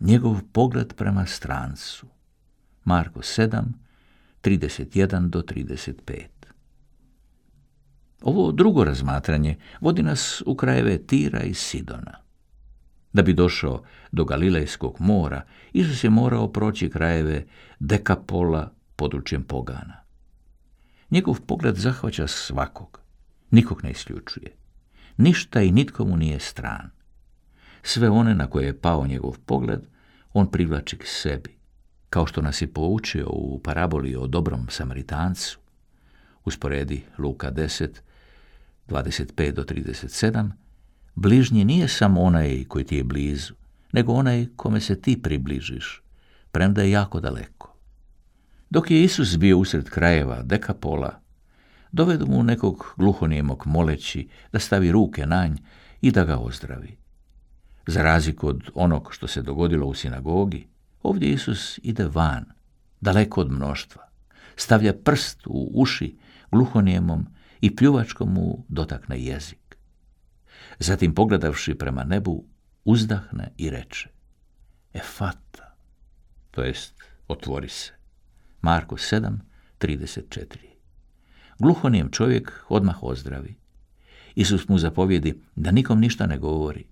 njegov pogled prema strancu. Marko 7, 31 do 35. Ovo drugo razmatranje vodi nas u krajeve Tira i Sidona. Da bi došao do Galilejskog mora, Isus je morao proći krajeve Dekapola područjem Pogana. Njegov pogled zahvaća svakog, nikog ne isključuje. Ništa i nitko mu nije stran. Sve one na koje je pao njegov pogled, on privlači k sebi, kao što nas je poučio u paraboli o dobrom Samaritancu. Usporedi Luka 10, 25 do 37, bližnji nije samo onaj koji ti je blizu, nego onaj kome se ti približiš, premda je jako daleko. Dok je Isus bio usred krajeva Dekapola, dovedu mu nekog gluhonijemog moleći da stavi ruke na nj i da ga ozdravi. Za razliku od onog što se dogodilo u sinagogi, ovdje Isus ide van, daleko od mnoštva, stavlja prst u uši gluhonijemom i pljuvačkom mu dotakne jezik. Zatim pogledavši prema nebu, uzdahne i reče Efata, to jest otvori se. Marko 7, 34. Gluhonijem čovjek odmah ozdravi. Isus mu zapovjedi da nikom ništa ne govori.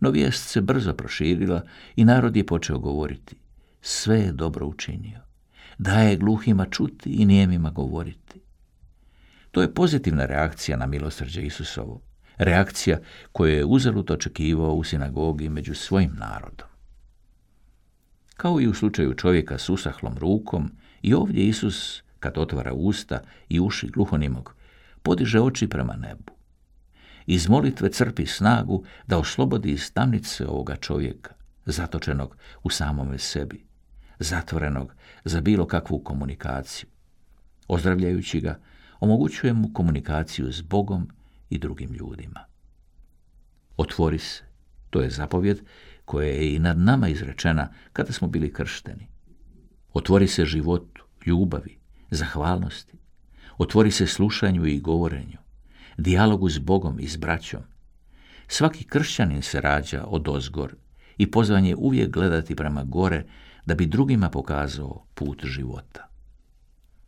No vijest se brzo proširila i narod je počeo govoriti. Sve je dobro učinio. Daje gluhima čuti i nijemima govoriti. To je pozitivna reakcija na milosrđe Isusovo. Reakcija koju je uzalud očekivao u sinagogi među svojim narodom. Kao i u slučaju čovjeka s usahlom rukom, i ovdje Isus, kad otvara usta i uši gluhonimog, podiže oči prema nebu. Iz molitve crpi snagu da oslobodi iz tamnice ovoga čovjeka, zatočenog u samome sebi, zatvorenog za bilo kakvu komunikaciju. Ozdravljajući ga, omogućuje mu komunikaciju s Bogom i drugim ljudima. Otvori se, to je zapovjed koja je i nad nama izrečena kada smo bili kršteni. Otvori se životu, ljubavi, zahvalnosti. Otvori se slušanju i govorenju, dijalogu s Bogom i s braćom. Svaki kršćanin se rađa od ozgor i pozvan je uvijek gledati prema gore da bi drugima pokazao put života.